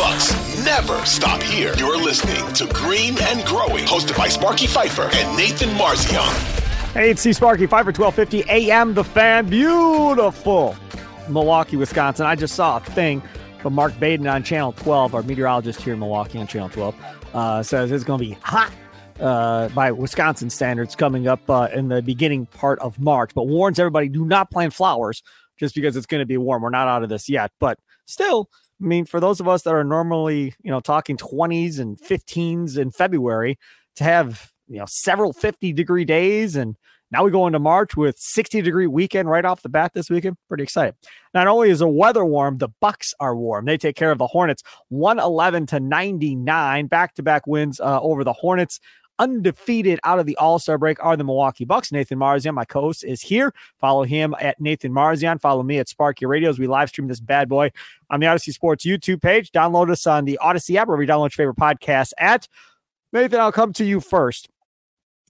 Bucks never stop here. You're listening to Green and Growing, hosted by Sparky Fifer and Nathan Marzion. Hey, it's C Sparky, Fifer 1250 AM, The Fan. Beautiful Milwaukee, Wisconsin. I just saw a thing from Mark Baden on Channel 12, our meteorologist here in Milwaukee on Channel 12, uh, says it's going to be hot uh, by Wisconsin standards coming up uh, in the beginning part of March, but warns everybody do not plant flowers just because it's going to be warm. We're not out of this yet, but still, I mean, for those of us that are normally, you know, talking 20s and 15s in February, to have, you know, several 50 degree days and now we go into March with 60 degree weekend right off the bat this weekend. Pretty excited. Not only is the weather warm, the Bucks are warm. They take care of the Hornets 111 to 99, back to back wins uh, over the Hornets undefeated out of the All Star break are the Milwaukee Bucks. Nathan Marzion, my co host, is here. Follow him at Nathan Marzion. Follow me at Sparky Radios. We live stream this bad boy on the Audacy Sports YouTube page. Download us on the Audacy app, wherever you download your favorite podcast at. Nathan, I'll come to you first.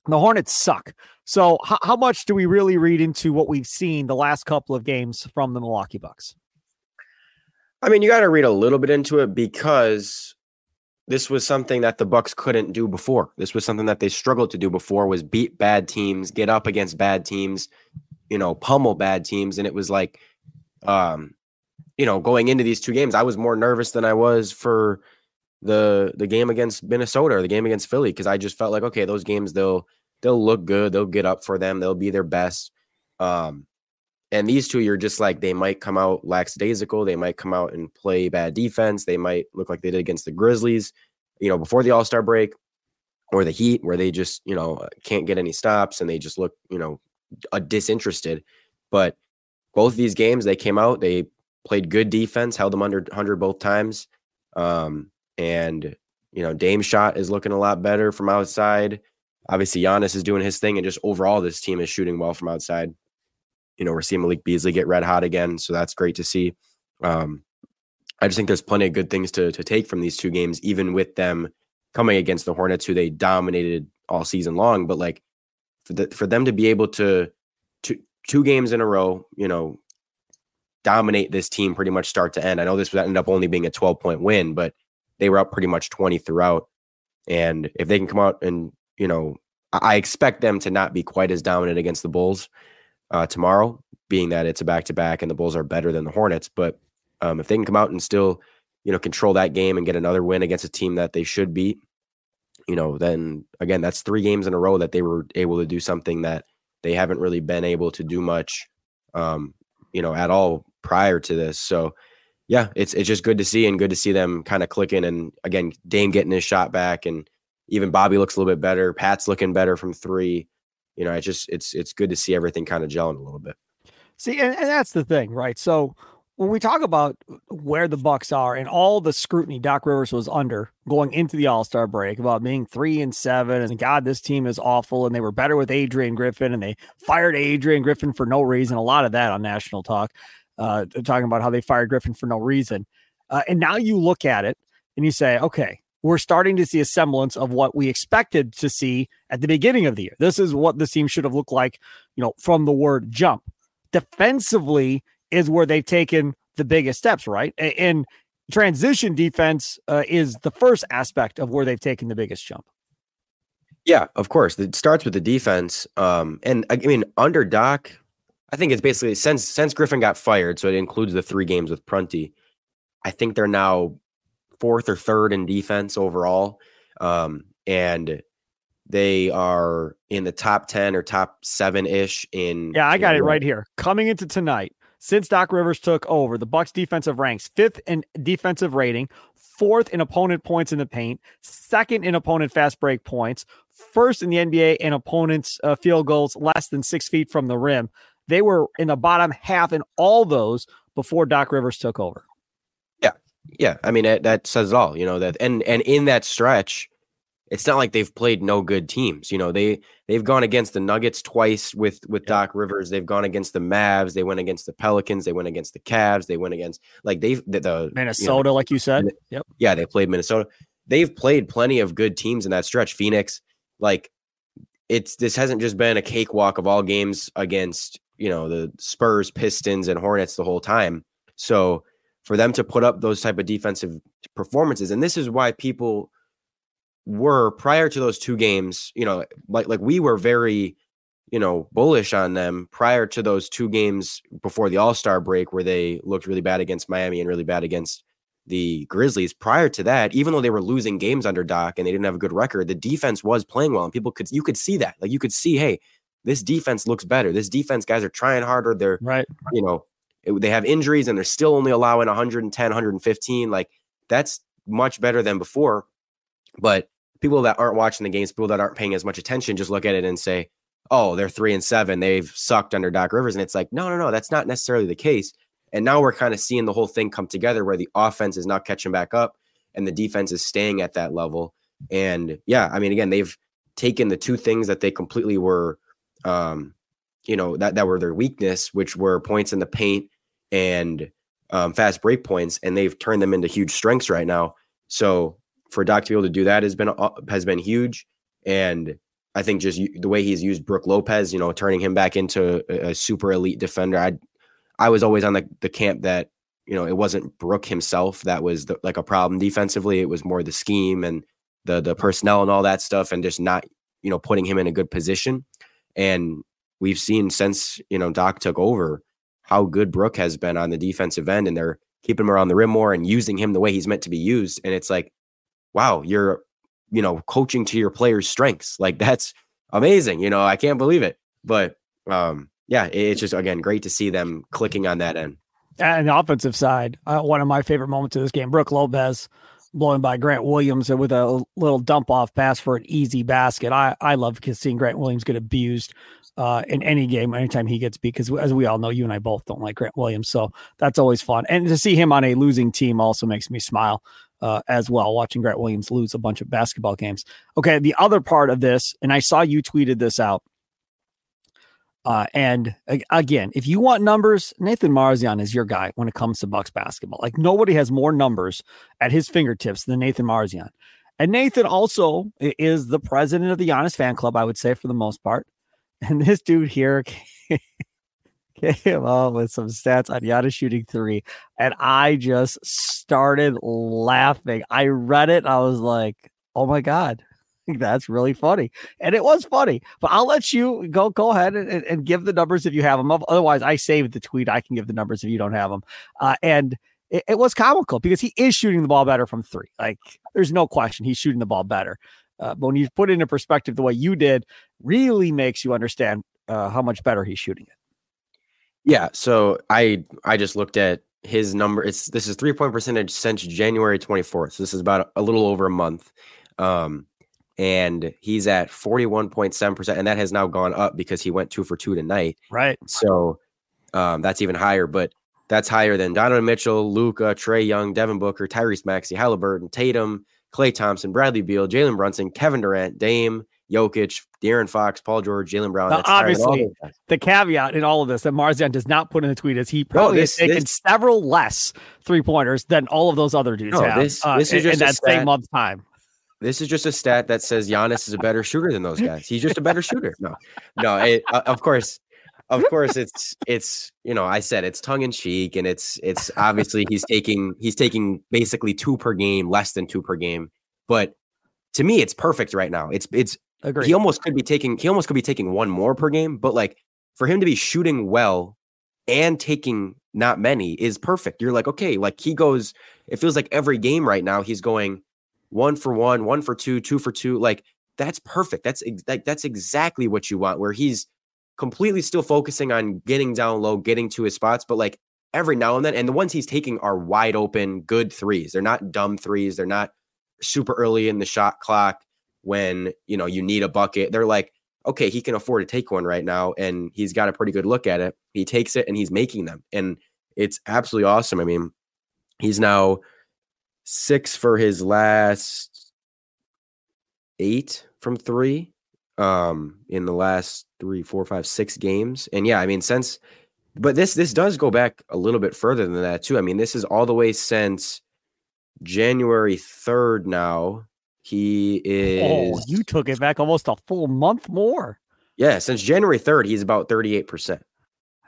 The Hornets suck. So, h- how much do we really read into what we've seen the last couple of games from the Milwaukee Bucks? I mean, you got to read a little bit into it because this was something that the Bucks couldn't do before. This was something that they struggled to do before was beat bad teams, get up against bad teams, you know, pummel bad teams and it was like um you know, going into these two games, I was more nervous than I was for the the game against Minnesota or the game against Philly because I just felt like okay, those games they'll they'll look good, they'll get up for them, they'll be their best. Um and these two, you're just like they might come out lackadaisical. They might come out and play bad defense. They might look like they did against the Grizzlies, you know, before the All Star break, or the Heat, where they just you know can't get any stops and they just look you know a disinterested. But both these games, they came out, they played good defense, held them under 100 both times, um, and you know Dame shot is looking a lot better from outside. Obviously, Giannis is doing his thing, and just overall, this team is shooting well from outside you know, we're seeing Malik Beasley get red hot again. So that's great to see. Um, I just think there's plenty of good things to, to take from these two games, even with them coming against the Hornets, who they dominated all season long. But like for, the, for them to be able to, to two games in a row, you know, dominate this team pretty much start to end. I know this would end up only being a 12 point win, but they were up pretty much 20 throughout. And if they can come out and, you know, I expect them to not be quite as dominant against the Bulls uh, tomorrow, being that it's a back to back and the Bulls are better than the Hornets. But um, if they can come out and still, you know, control that game and get another win against a team that they should beat, you know, then again, that's three games in a row that they were able to do something that they haven't really been able to do much, um, you know, at all prior to this. So, yeah, it's it's just good to see and good to see them kind of clicking. And again, Dame getting his shot back, and even Bobby looks a little bit better. Pat's looking better from three you know, it's just it's it's good to see everything kind of gelling a little bit. See, and, and that's the thing, right? So when we talk about where the Bucks are and all the scrutiny Doc Rivers was under going into the All Star break about being three and seven, and God, this team is awful, and they were better with Adrian Griffin, and they fired Adrian Griffin for no reason. A lot of that on national talk, uh, talking about how they fired Griffin for no reason. Uh, and now you look at it and you say, okay, we're starting to see a semblance of what we expected to see at the beginning of the year. This is what this team should have looked like, you know, from the word jump. Defensively is where they've taken the biggest steps, right? And transition defense uh, is the first aspect of where they've taken the biggest jump. Yeah, of course. It starts with the defense. Um, and I mean, under Doc, I think it's basically since since Griffin got fired, so it includes the three games with Prunty. I think they're now fourth or third in defense overall. Um, and they are in the top 10 or top seven ish in. Yeah, I got it right here. Coming into tonight, since Doc Rivers took over, the Bucks defensive ranks fifth in defensive rating, fourth in opponent points in the paint, second in opponent fast break points, first in the NBA in opponents uh, field goals less than six feet from the rim. They were in the bottom half in all those before Doc Rivers took over. Yeah, I mean it, that says it all. You know that, and and in that stretch, it's not like they've played no good teams. You know they they've gone against the Nuggets twice with with yeah. Doc Rivers. They've gone against the Mavs. They went against the Pelicans. They went against the Cavs. They went against like they've the, the Minnesota, you know, like you said. Yep. Yeah, they played Minnesota. They've played plenty of good teams in that stretch. Phoenix, like it's this hasn't just been a cakewalk of all games against you know the Spurs, Pistons, and Hornets the whole time. So for them to put up those type of defensive performances, and this is why people were prior to those two games, you know, like like we were very, you know, bullish on them prior to those two games before the All Star break, where they looked really bad against Miami and really bad against the Grizzlies. Prior to that, even though they were losing games under Doc and they didn't have a good record, the defense was playing well, and people could you could see that. Like you could see, hey, this defense looks better. This defense guys are trying harder. They're right. You know, it, they have injuries and they're still only allowing 110, 115. Like that's much better than before. But people that aren't watching the games, people that aren't paying as much attention, just look at it and say, "Oh, they're three and seven. They've sucked under Doc Rivers." And it's like, no, no, no, that's not necessarily the case. And now we're kind of seeing the whole thing come together where the offense is not catching back up and the defense is staying at that level. And yeah, I mean, again, they've taken the two things that they completely were, um, you know, that that were their weakness, which were points in the paint and um, fast break points, and they've turned them into huge strengths right now. So for Doc to be able to do that has been has been huge, and I think just the way he's used Brook Lopez, you know, turning him back into a, a super elite defender. I I was always on the the camp that you know it wasn't Brook himself that was the, like a problem defensively. It was more the scheme and the the personnel and all that stuff, and just not you know putting him in a good position. And we've seen since you know Doc took over how good Brook has been on the defensive end, and they're keeping him around the rim more and using him the way he's meant to be used. And it's like wow, you're, you know, coaching to your players' strengths. Like that's amazing. You know, I can't believe it. But um, yeah, it's just again great to see them clicking on that end. And the offensive side, uh, one of my favorite moments of this game, Brook Lopez blowing by Grant Williams with a little dump off pass for an easy basket. I I love seeing Grant Williams get abused uh, in any game anytime he gets beat because as we all know, you and I both don't like Grant Williams, so that's always fun. And to see him on a losing team also makes me smile uh, as well, watching Grant Williams lose a bunch of basketball games. Okay, the other part of this, and I saw you tweeted this out. Uh, and again, if you want numbers, Nathan Marzion is your guy when it comes to Bucks basketball. Like nobody has more numbers at his fingertips than Nathan Marzion. And Nathan also is the president of the Giannis fan club, I would say, for the most part. And this dude here came up with some stats on Giannis shooting three, and I just started laughing. I read it, I was like, "Oh my god, that's really funny," and it was funny. But I'll let you go. Go ahead and, and give the numbers if you have them. Otherwise, I saved the tweet. I can give the numbers if you don't have them. Uh, and it, it, was comical because he is shooting the ball better from three. Like, there's no question he's shooting the ball better. Uh, but when you put it into perspective the way you did, really makes you understand uh, how much better he's shooting it. Yeah, so I I just looked at his number. It's this is three point percentage since January 24th. So this is about a little over a month. Um, and he's at 41.7%. And that has now gone up because he went two for two tonight. Right. So um, that's even higher, but that's higher than Donovan Mitchell, Luka, Trae Young, Devin Booker, Tyrese Maxey, Halliburton, Tatum, Klay Thompson, Bradley Beal, Jalen Brunson, Kevin Durant, Dame, Jokic, De'Aaron Fox, Paul George, Jaylen Brown. Now, obviously, the caveat in all of this that Marzion does not put in the tweet is he probably no, this, has taken this, several less three pointers than all of those other dudes no, have. This, uh, this is just in that stat, same month time. This is just a stat that says Giannis is a better shooter than those guys. He's just a better shooter. No, no. It, uh, of course, of course, it's it's you know I said it's tongue in cheek and it's it's obviously he's taking he's taking basically two per game, less than two per game, but to me it's perfect right now. It's it's Agreed. He almost could be taking he almost could be taking one more per game, but like for him to be shooting well and taking not many is perfect. You're like, okay, like he goes, it feels like every game right now he's going one for one, one for two, two for two. Like that's perfect. That's like that's exactly what you want, where he's completely still focusing on getting down low, getting to his spots, but like every now and then, and the ones he's taking are wide open, good threes. They're not dumb threes. They're not super early in the shot clock when you know you need a bucket. They're like, okay, he can afford to take one right now, and he's got a pretty good look at it. He takes it and he's making them, and it's absolutely awesome. I mean, he's now six for his last eight from three um in the last three four five six games and yeah i mean since but this this does go back a little bit further than that too i mean this is all the way since january 3rd now he is. Oh, you took it back almost a full month more. Yeah, since January 3rd, he's about 38%.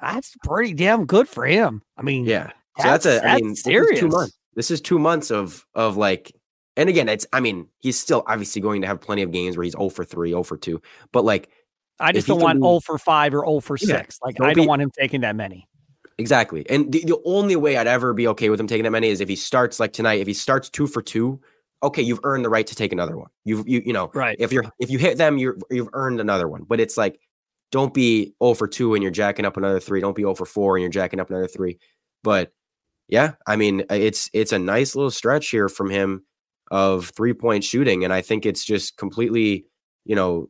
That's pretty damn good for him. I mean, yeah. So that's, That's- a. I that's mean, serious. two months. This is two months of of like, and again, it's. I mean, he's still obviously going to have plenty of games where he's 0 for three, 0 for two, but like I just don't want be- 0 for 5 or 0 for Yeah, 6. Like don't I don't be- want him taking that many. Exactly. And the, the only way I'd ever be okay with him taking that many is if he starts like tonight, if he starts two for two, okay, you've earned the right to take another one. You've you you know, Right. if you're if you hit them, you're you've earned another one. But it's like don't be 0 for 2 and you're jacking up another three. Don't be 0 for 4 and you're jacking up another three. But yeah, I mean, it's it's a nice little stretch here from him of three point shooting. And I think it's just completely, you know,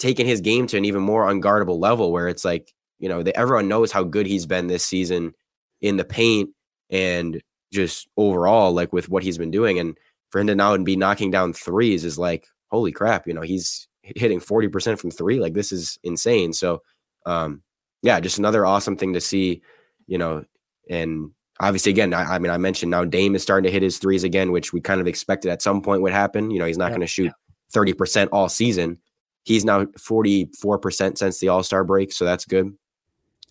taking his game to an even more unguardable level where it's like, you know, that everyone knows how good he's been this season in the paint and just overall, like with what he's been doing. And for him to now be knocking down threes is like, holy crap, you know, he's hitting 40% from three. Like this is insane. So um yeah, just another awesome thing to see, you know, and obviously again, I, I mean, I mentioned now Dame is starting to hit his threes again, which we kind of expected at some point would happen. You know, he's not Yeah, going to shoot 30% all season. He's now 44% since the All-Star break, so that's good.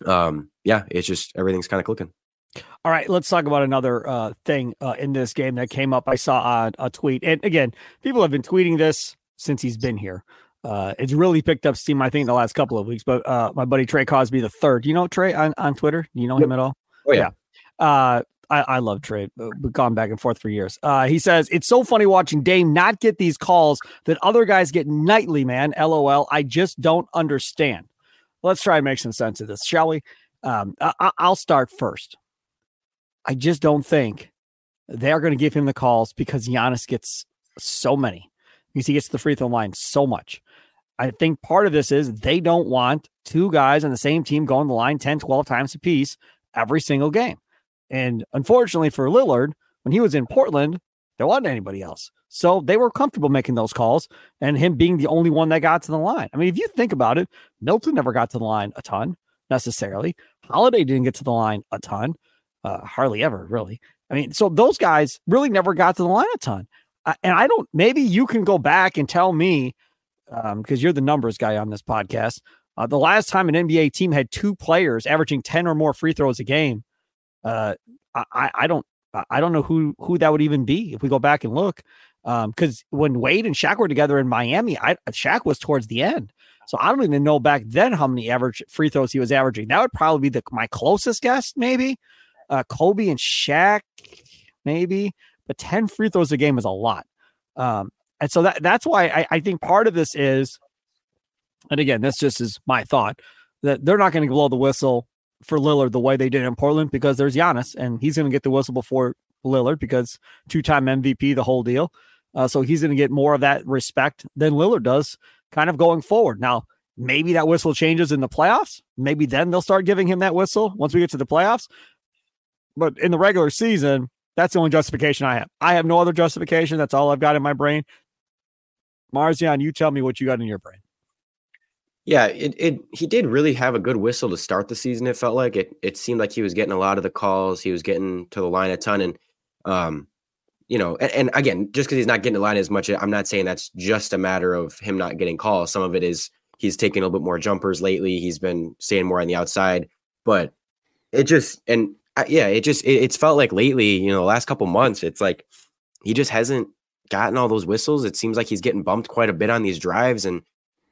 Um, yeah, it's just everything's kind of clicking. All right, let's talk about another uh, thing uh, in this game that came up. I saw on a tweet, and again, people have been tweeting this since he's been here. Uh, it's really picked up steam, I think, in the last couple of weeks. But uh, my buddy Trey Cosby the third, you know Trey on, on Twitter? Do you know Yep. him at all? Oh, yeah. Uh, I, I love Trey. uh, We've gone back and forth for years. Uh, he says it's so funny watching Dame not get these calls that other guys get nightly. Man, LOL. I just don't understand. Let's try and make some sense of this, shall we? Um, I, I'll start first. I just don't think they are going to give him the calls because Giannis gets so many because he gets to the free throw line so much. I think part of this is they don't want two guys on the same team going the line 10, 12 times apiece every single game. And unfortunately for Lillard, when he was in Portland, there wasn't anybody else. So they were comfortable making those calls and him being the only one that got to the line. I mean, if you think about it, Milton never got to the line a ton necessarily. Holiday didn't get to the line a ton, uh, hardly ever, really. I mean, so those guys really never got to the line a ton. Uh, and I don't, maybe you can go back and tell me, because you're the numbers guy on this podcast. Uh, the last time an NBA team had two players averaging 10 or more free throws a game, uh, I, I don't I- don't know who who that would even be if we go back and look. Because when Wade and Shaq were together in Miami, I Shaq was towards the end. So I don't even know back then how many average free throws he was averaging. That would probably be the my closest guess, maybe. Uh, Kobe and Shaq, maybe, but 10 free throws a game is a lot. Um, and so that that's why I, I think part of this is, and again, this just is my thought that they're not going to blow the whistle for Lillard the way they did in Portland because there's Giannis and he's going to get the whistle before Lillard because two-time MVP, the whole deal. Uh, so he's going to get more of that respect than Lillard does, kind of going forward. Now, maybe that whistle changes in the playoffs. Maybe then they'll start giving him that whistle once we get to the playoffs. But in the regular season, that's the only justification I have. I have no other justification. That's all I've got in my brain. Marzion, you tell me what you got in your brain. Yeah, it, it he did really have a good whistle to start the season. It felt like it. It seemed like he was getting a lot of the calls. He was getting to the line a ton, and um, you know, and, and again, just because he's not getting the line as much, I'm not saying that's just a matter of him not getting calls. Some of it is he's taking a little bit more jumpers lately. He's been staying more on the outside, but it just and uh, yeah, it just it, it's felt like lately, you know, the last couple months, it's like he just hasn't gotten all those whistles. It seems like he's getting bumped quite a bit on these drives, and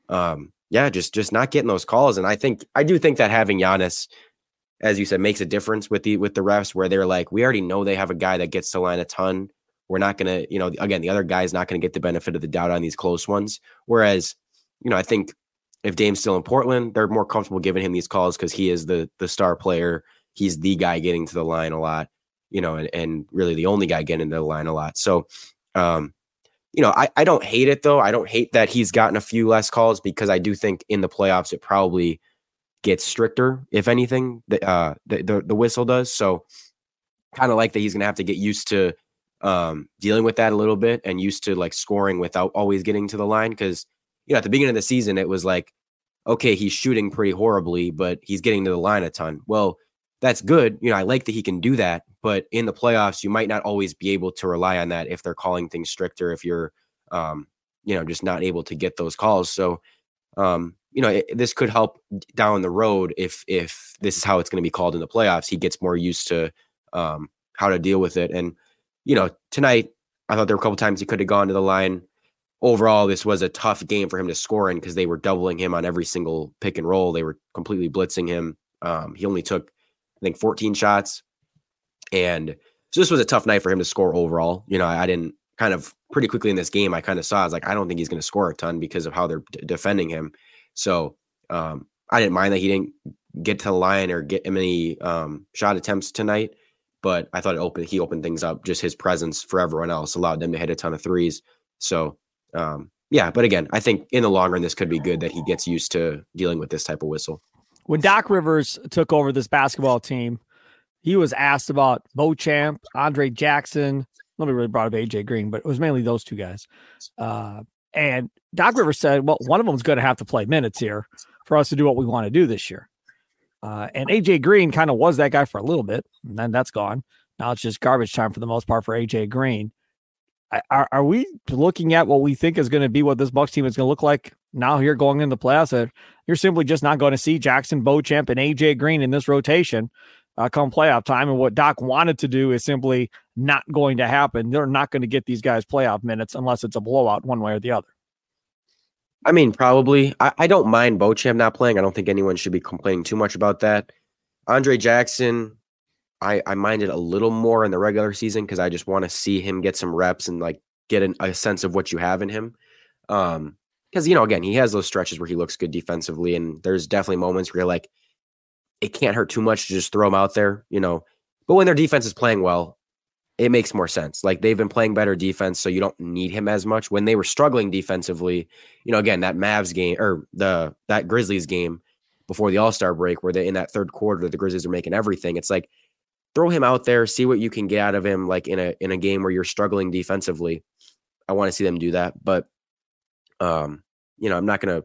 um, yeah, just just not getting those calls. And I think I do think that having Giannis, as you said, makes a difference with the with the refs where they're like, we already know they have a guy that gets to line a ton. We're not gonna, you know, again, the other guy's not gonna get the benefit of the doubt on these close ones. Whereas, you know, I think if Dame's still in Portland, they're more comfortable giving him these calls because he is the the star player. He's the guy getting to the line a lot, you know, and, and really the only guy getting to the line a lot. So um, you know, I, I don't hate it though. I don't hate that he's gotten a few less calls because I do think in the playoffs it probably gets stricter, if anything, the uh the the, the whistle does. So kind of like that he's gonna have to get used to um dealing with that a little bit and used to like scoring without always getting to the line. Cause you know, at the beginning of the season, it was like, okay, he's shooting pretty horribly, but he's getting to the line a ton. Well, that's good. You know, I like that he can do that, but in the playoffs, you might not always be able to rely on that if they're calling things stricter, if you're, um, you know, just not able to get those calls. So, um, you know, it, this could help down the road if if this is how it's going to be called in the playoffs. He gets more used to um, how to deal with it. And you know, tonight I thought there were a couple times he could have gone to the line. Overall, this was a tough game for him to score in because they were doubling him on every single pick and roll. They were completely blitzing him. Um, he only took, I think, 14 shots, and so this was a tough night for him to score overall. You know, I, I didn't kind of pretty quickly in this game. I kind of saw I was like, I don't think he's going to score a ton because of how they're d- defending him. So um, I didn't mind that he didn't get to the line or get many um, shot attempts tonight but I thought it opened he opened things up. Just his presence for everyone else allowed them to hit a ton of threes. So um, yeah, but again, I think in the long run this could be good that he gets used to dealing with this type of whistle. When Doc Rivers took over this basketball team, he was asked about Beauchamp, Andre Jackson. Nobody really brought up AJ Green, but it was mainly those two guys. Uh, and Doc Rivers said, "Well, one of them is going to have to play minutes here for us to do what we want to do this year." Uh, and AJ Green kind of was that guy for a little bit, and then that's gone. Now it's just garbage time for the most part for AJ Green. Are, are we looking at what we think is going to be what this Bucks team is going to look like now here going into the playoffs? You're simply just not going to see Jackson Beauchamp and AJ Green in this rotation uh, come playoff time. And what Doc wanted to do is simply not going to happen. They're not going to get these guys playoff minutes unless it's a blowout one way or the other. I mean, probably. I, I don't mind Beauchamp not playing. I don't think anyone should be complaining too much about that. Andre Jackson, I, I minded a little more in the regular season because I just want to see him get some reps and like get an, a sense of what you have in him. Um, because you know, again, he has those stretches where he looks good defensively, and there's definitely moments where you're like, it can't hurt too much to just throw him out there, you know. But when their defense is playing well, it makes more sense. Like they've been playing better defense, so you don't need him as much. When they were struggling defensively, you know, again, that Mavs game or the that Grizzlies game before the All Star break, where they in that third quarter, the Grizzlies are making everything. It's like throw him out there, see what you can get out of him, like in a in a game where you're struggling defensively. I want to see them do that, but um, you know, I'm not gonna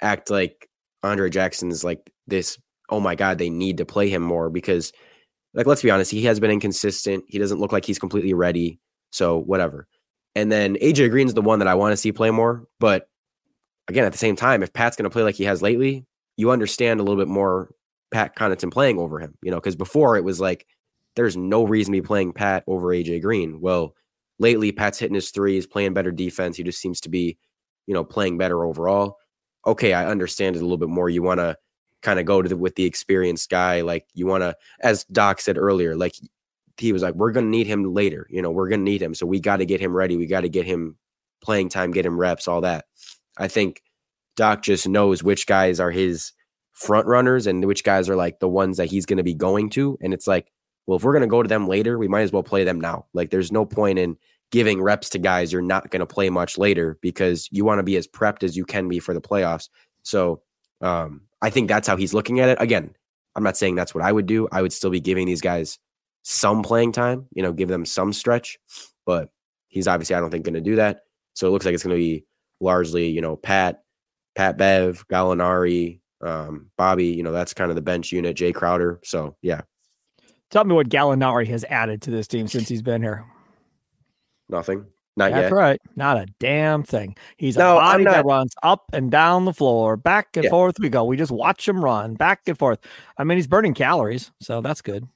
act like Andre Jackson is like this. Oh my God, they need to play him more because like let's be honest, he has been inconsistent. He doesn't look like he's completely ready. So whatever. And then AJ Green's the one that I want to see play more. But again, at the same time, if Pat's going to play like he has lately, you understand a little bit more Pat Connaughton playing over him. You know, because before it was like there's no reason to be playing Pat over AJ Green. Well, lately Pat's hitting his threes, playing better defense. He just seems to be, you know, playing better overall. Okay, I understand it a little bit more. You want to kind of go to the, with the experienced guy. Like you want to, as Doc said earlier, like he was like, we're to need him later. You know, we're to need him. So we got to get him ready. We got to get him playing time, get him reps, all that. I think Doc just knows which guys are his front runners and which guys are like the ones that he's going to be going to. And it's like, well, if we're going to go to them later, we might as well play them now. Like there's no point in giving reps to guys you're not going to play much later because you want to be as prepped as you can be for the playoffs. So um, I think that's how he's looking at it. Again, I'm not saying that's what I would do. I would still be giving these guys some playing time, you know, give them some stretch, but he's obviously, I don't think, going to do that. So it looks like it's going to be largely, you know, Pat, Pat Bev, Gallinari, um, Bobby, you know, that's kind of the bench unit, Jae Crowder. So yeah. Tell me what Gallinari has added to this team since he's been here. Nothing. Not That's yet. right. Not a damn thing. He's No, a body that runs up and down the floor, back and Yeah. forth we go. We just watch him run back and forth. I mean, he's burning calories, so that's good.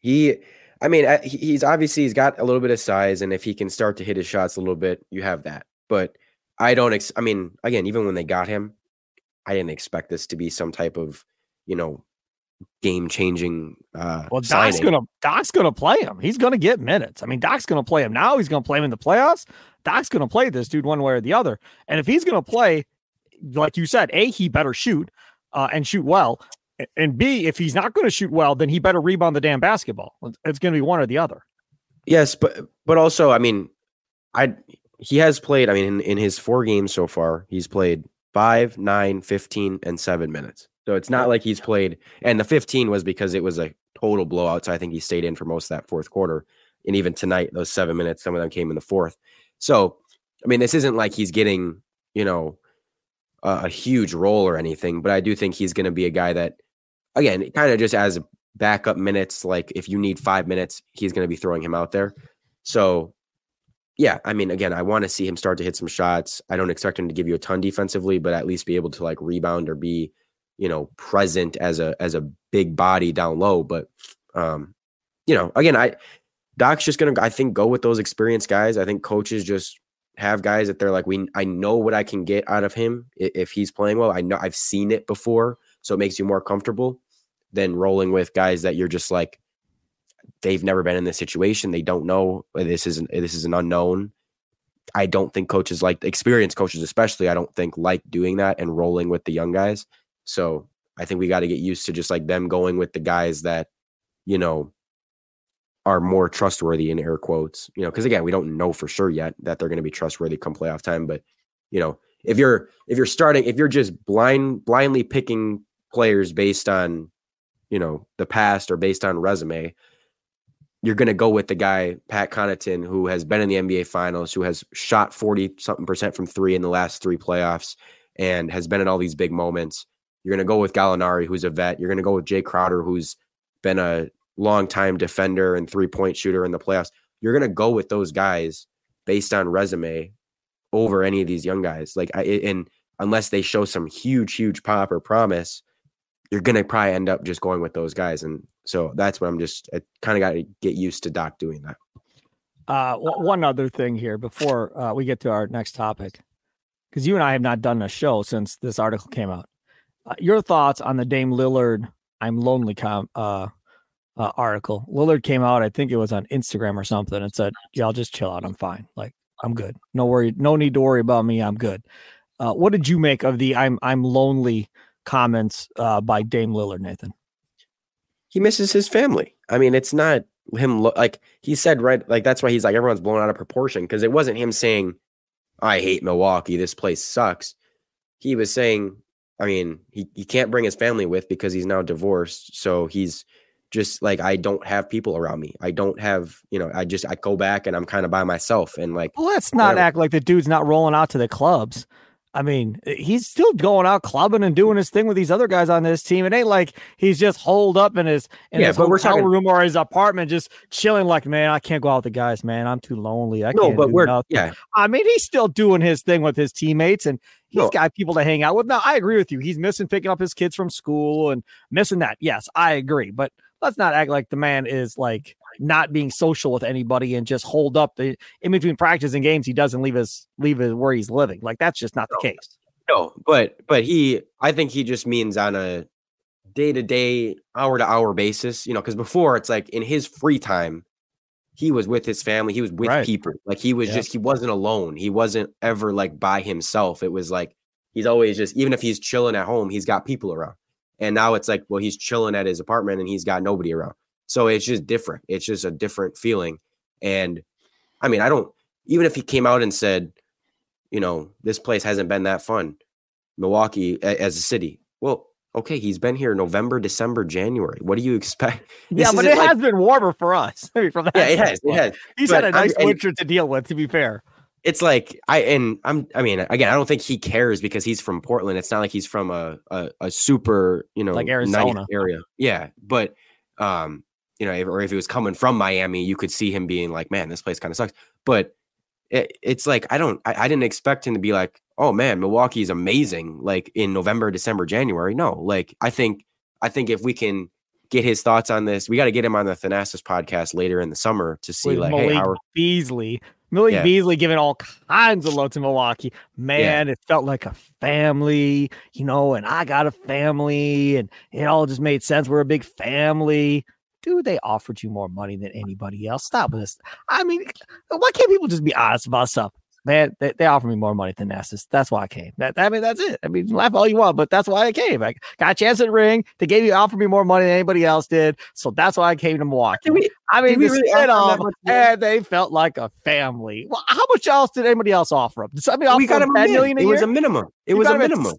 He, I mean, he's obviously he's got a little bit of size, and if he can start to hit his shots a little bit, you have that. But I don't. Ex- I mean, again, even when they got him, I didn't expect this to be some type of, you know, game changing. Uh, Well, Doc's signing. gonna Doc's gonna play him. He's gonna get minutes. I mean, Doc's gonna play him now. He's gonna play him in the playoffs. Doc's gonna play this dude one way or the other. And if he's gonna play, like you said, a he better shoot uh, and shoot well. And B, if he's not to shoot well, then he better rebound the damn basketball. It's- to be one or the other. Yes, but but also, I mean, I he has played. I mean, in, in his four games so far, he's played five, nine, 15, and seven minutes. So it's not like he's played. And the 15 was because it was a total blowout. So I think he stayed in for most of that fourth quarter. And even tonight, those seven minutes, some of them came in the fourth. So I mean, this isn't like he's getting you know a, a huge role or anything. But I do think he's going to be a guy that, again, kind of just as backup minutes. Like if you need five minutes, he's going to be throwing him out there. So, yeah, I mean, again, I want to see him start to hit some shots. I don't expect him to give you a ton defensively, but at least be able to like rebound or be, you know, present as a as a big body down low. But um, you know, again, I Doc's just gonna I think go with those experienced guys. I think coaches just have guys that they're like, we I know what I can get out of him if he's playing well. I know I've seen it before, so it makes you more comfortable than rolling with guys that you're just like they've never been in this situation. They don't know this is this is an unknown. I don't think coaches like experienced coaches, especially, I don't think like doing that and rolling with the young guys. So I think we got to get used to just like them going with the guys that, you know, are more trustworthy in air quotes, you know, because again, we don't know for sure yet that they're going to be trustworthy come playoff time. But, you know, if you're if you're starting, if you're just blind blindly picking players based on, you know, the past or based on resume, you're going to go with the guy Pat Connaughton, who has been in the NBA Finals, who has shot forty something percent from three in the last three playoffs, and has been in all these big moments. You're going to go with Gallinari, who's a vet. You're going to go with Jae Crowder, who's been a long-time defender and three-point shooter in the playoffs. You're going to go with those guys based on resume over any of these young guys. Like, I, and unless they show some huge, huge pop or promise, you're going to probably end up just going with those guys. And so that's what I'm just, I kind of got to get used to Doc doing that. Uh, one other thing here before uh, we get to our next topic, because you and I have not done a show since this article came out. Uh, your thoughts on the Dame Lillard "I'm Lonely" com- uh, uh, article? Lillard came out, I think it was on Instagram or something, and said, "Yeah, I'll just chill out. I'm fine. Like I'm good. No worry. No need to worry about me. I'm good." Uh, what did you make of the "I'm I'm lonely" comments uh, by Dame Lillard, Nathan? He misses his family. I mean, it's not him lo- like he said right like that's why he's like everyone's blown out of proportion because it wasn't him saying I hate Milwaukee, this place sucks. He was saying, I mean, he, he can't bring his family with because he's now divorced. So he's just like I don't have people around me. I don't have, you know, I just I go back and I'm kind of by myself and like well, let's not act like the dude's not rolling out to the clubs. I mean, he's still going out clubbing and doing his thing with these other guys on this team. It ain't like he's just holed up in his in yeah, his hotel talking, room or his apartment, just chilling. Like, man, I can't go out with the guys, man. I'm too lonely. I no, but we're nothing. yeah. I mean, he's still doing his thing with his teammates, and he's no. got people to hang out with. Now, I agree with you. He's missing picking up his kids from school and missing that. Yes, I agree. But let's not act like the man is like not being social with anybody and just hold up the in between practice and games he doesn't leave his leave his where he's living. Like that's just not no, the case. No but but he i think he just means on a day to day hour to hour basis you know because before it's like in his free time he was with his family he was with right. people. Like he was yeah. just he wasn't alone. He wasn't ever like by himself. It was like he's always just even if he's chilling at home he's got people around. And now it's like well he's chilling at his apartment and he's got nobody around so it's just different. It's just a different feeling. And I mean, I don't even if he came out and said, you know, this place hasn't been that fun, Milwaukee as a city. Well, okay, he's been here November, December, January. What do you expect? This yeah, but it like, has been warmer for us. I mean, from that yeah, it has. It has. He's but had a nice I'm, winter to deal with. To be fair, it's like I and I'm. I mean, again, I don't think he cares because he's from Portland. It's not like he's from a a, a super you know like Arizona area. Yeah, but um, you know, or if he was coming from Miami, you could see him being like, man, this place kind of sucks. But it, it's like, I don't, I, I, didn't expect him to be like, oh man, Milwaukee is amazing. Like in November, December, January. No, like I think, I think if we can get his thoughts on this, we got to get him on the Thanasis podcast later in the summer to see With like, Malik hey, how Beasley. Millie yeah. Beasley giving all kinds of love to Milwaukee. Man, yeah. it felt like a family, you know, and I got a family, and it all just made sense. We're a big family dude, they offered you more money than anybody else. Stop with this. I mean, uh, why can't people just be honest about stuff? Man, they, they offered me more money than Nessus. That's why I came. That, I mean, that's it. I mean, laugh all you want, but that's why I came. I got a chance at the ring. They gave you offered me more money than anybody else did. So that's why I came to Milwaukee. We, I mean, we really off, and they felt like a family. Well, how much else did anybody else offer them? Did somebody offer we got him 10 million a It year? was a minimum. It was a minimum.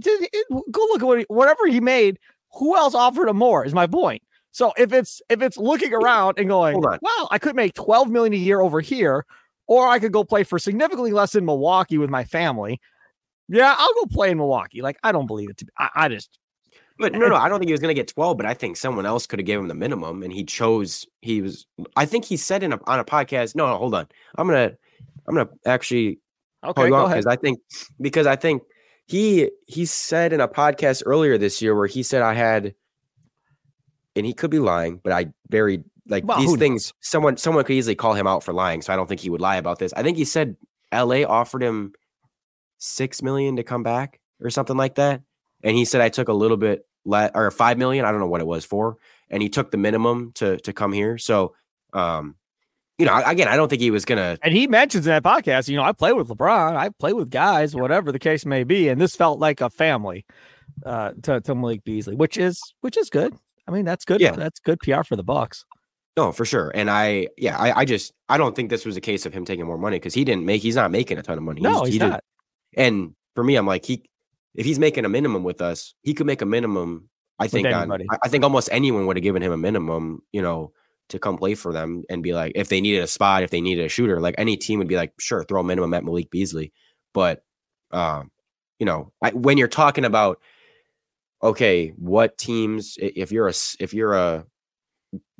Did, go look at what he, whatever he made. Who else offered him more? Is my point. So if it's if it's looking around and going, well, I could make 12 million a year over here, or I could go play for significantly less in Milwaukee with my family. Yeah, I'll go play in Milwaukee. Like I don't believe it to be. I, I just but no, no, I don't think he was going to get 12, but I think someone else could have gave him the minimum and he chose he was I think he said in a, on a podcast, no, no, hold on. I'm going to I'm going to actually Okay, go ahead. I think because I think he he said in a podcast earlier this year where he said I had and he could be lying, but I very like Well, these things. Someone someone could easily call him out for lying, so I don't think he would lie about this. I think he said L.A. offered him six million to come back or something like that, and he said I took a little bit le- or five million. I don't know what it was for, and he took the minimum to to come here. So, um, you know, again, I don't think he was gonna. And he mentions in that podcast, you know, I play with LeBron, I play with guys, whatever the case may be, and this felt like a family uh, to to Malik Beasley, which is which is good. I mean, that's good. Yeah. that's good PR for the Bucks. No, for sure. And I, yeah, I, I just, I don't think this was a case of him taking more money because he didn't make, he's not making a ton of money. No, he's he didn't- And for me, I'm like, he, if he's making a minimum with us, he could make a minimum. I think on, anybody. I think almost anyone would have given him a minimum, you know, to come play for them and be like, if they needed a spot, if they needed a shooter, like any team would be like, sure, throw a minimum at Malik Beasley. But, um, you know, I, when you're talking about, okay, what teams, if you're a, if you're a,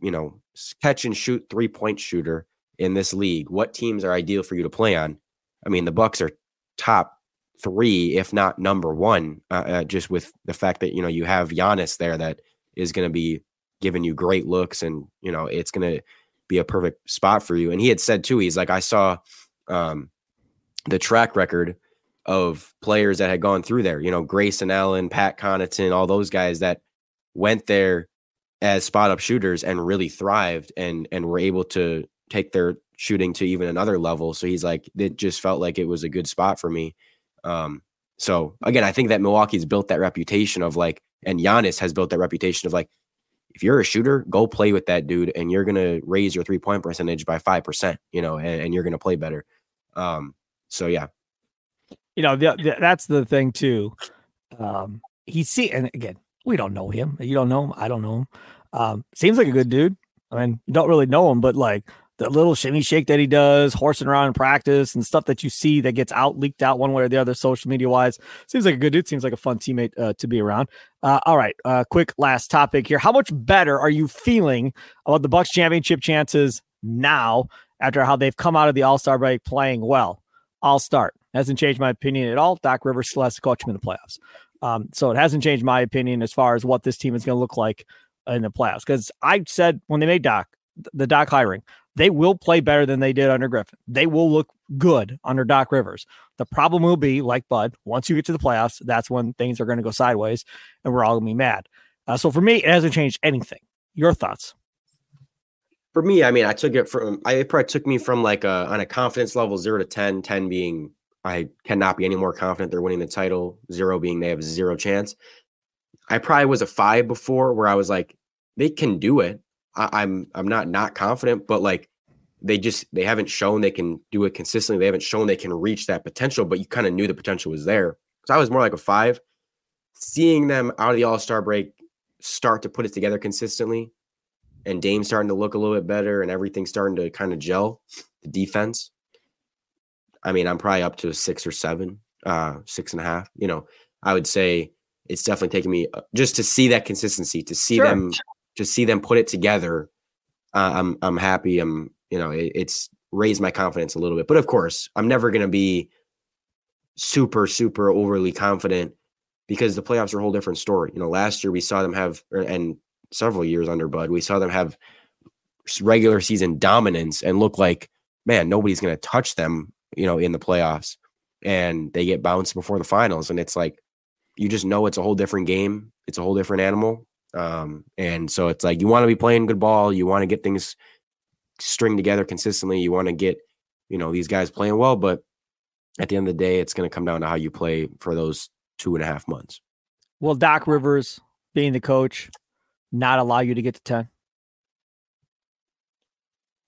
you know, catch and shoot three point shooter in this league, what teams are ideal for you to play on? I mean, the Bucks are top three, if not number one, uh, uh, just with the fact that you know you have Giannis there that is going to be giving you great looks, and you know it's going to be a perfect spot for you. And he had said too, he's like, I saw um, the track record of players that had gone through there. You know, Grayson Allen, Pat Connaughton, all those guys that went there as spot up shooters and really thrived and and were able to take their shooting to even another level. So he's like, it just felt like it was a good spot for me. Um, so again, I think that Milwaukee's built that reputation of like, and Giannis has built that reputation of like, if you're a shooter, go play with that dude, and you're gonna raise your three point percentage by five percent, you know, and, and you're gonna play better. Um, so yeah, You know, the, the, that's the thing too. Um, he see, and again, we don't know him. You don't know him. I don't know him. Um, seems like a good dude. I mean, don't really know him, but like the little shimmy shake that he does, horsing around in practice and stuff that you see that gets out leaked out one way or the other, social media wise, seems like a good dude. Seems like a fun teammate uh, to be around. Uh, all right, uh, quick last topic here. How much better are you feeling about the Bucks championship chances now after how they've come out of the All Star break playing well? I'll start. Hasn't changed my opinion at all. Doc Rivers still has to coach him in the playoffs. Um, so it hasn't changed my opinion as far as what this team is going to look like in the playoffs. Because I said when they made Doc, the Doc hiring, they will play better than they did under Griffin. They will look good under Doc Rivers. The problem will be, like Bud, once you get to the playoffs, that's when things are going to go sideways and we're all going to be mad. Uh, so for me, it hasn't changed anything. Your thoughts? for me, I mean, I took it from, I it probably took me from like a, on a confidence level, zero to 10, 10 being, I cannot be any more confident they're winning the title, zero being they have zero chance. I probably was a five before where I was like, they can do it. I, I'm, I'm not not confident, but like they just, they haven't shown they can do it consistently. They haven't shown they can reach that potential, but you kind of knew the potential was there. So I was more like a five. Seeing them out of the All Star break start to put it together consistently, and Dame starting to look a little bit better and everything starting to kind of gel, the defense. I mean, I'm probably up to a six or seven, uh, six and a half. You know, I would say it's definitely taking me uh, just to see that consistency, to see Sure. them, to see them put it together. Uh, I'm I'm happy. I'm you know it, it's raised my confidence a little bit, but of course, I'm never gonna be super super overly confident because the playoffs are a whole different story. You know, last year we saw them have and several years under Bud, we saw them have regular season dominance and look like, man, nobody's going to touch them, you know, in the playoffs. And they get bounced before the finals. And it's like, you just know it's a whole different game. It's a whole different animal. Um, and so it's like, you want to be playing good ball. You want to get things string together consistently. You want to get, you know, these guys playing well. But at the end of the day, it's going to come down to how you play for those two and a half months. Will Doc Rivers, being the coach, not allow you to get to 10?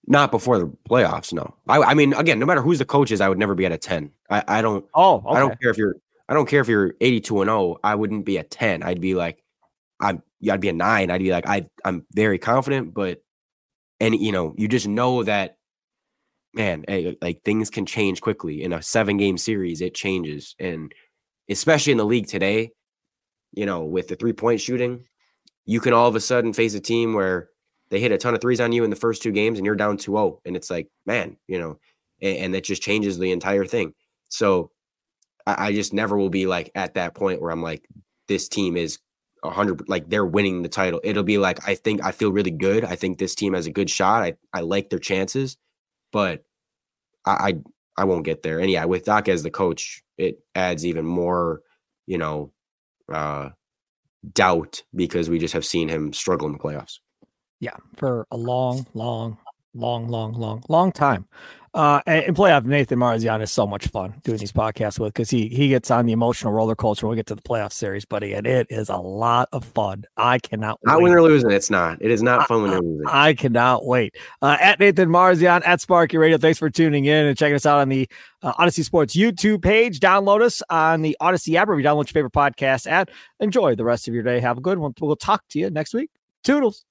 Not before the playoffs, no. I, I mean, again, no matter who's the coaches, I would never be at a 10. I, I don't Oh, okay. I don't care if you're I don't care if you're 82 and 0. I wouldn't be a 10. I'd be like I'm yeah, I'd be a 9. I'd be like I I'm very confident, but and you know, you just know that man, eh, like things can change quickly in a 7 game series, it changes and especially in the league today, you know, with the three-point shooting, you can all of a sudden face a team where they hit a ton of threes on you in the first two games and you're down 2-0 and it's like, man, you know, and, and that just changes the entire thing. So I, I just never will be like at that point where I'm like, this team is hundred like they're winning the title. It'll be like I think I feel really good. I think this team has a good shot. I I like their chances, but I I, I won't get there. And yeah, with Doc as the coach, it adds even more, you know, uh doubt because we just have seen him struggle in the playoffs. Yeah, for a long, long, long, long, long, long time. Uh, and playoff Nathan Marzion is so much fun doing these podcasts with because he he gets on the emotional roller coaster when we get to the playoff series, buddy, and it is a lot of fun. I cannot not wait. when they're losing. It's not. It is not fun when they're losing. I, cannot wait. Uh, at Nathan Marzion at Sparky Radio. Thanks for tuning in and checking us out on the uh, Audacy Sports YouTube page. Download us on the Audacy app or you download your favorite podcast app. Enjoy the rest of your day. Have a good one. We'll talk to you next week. Toodles.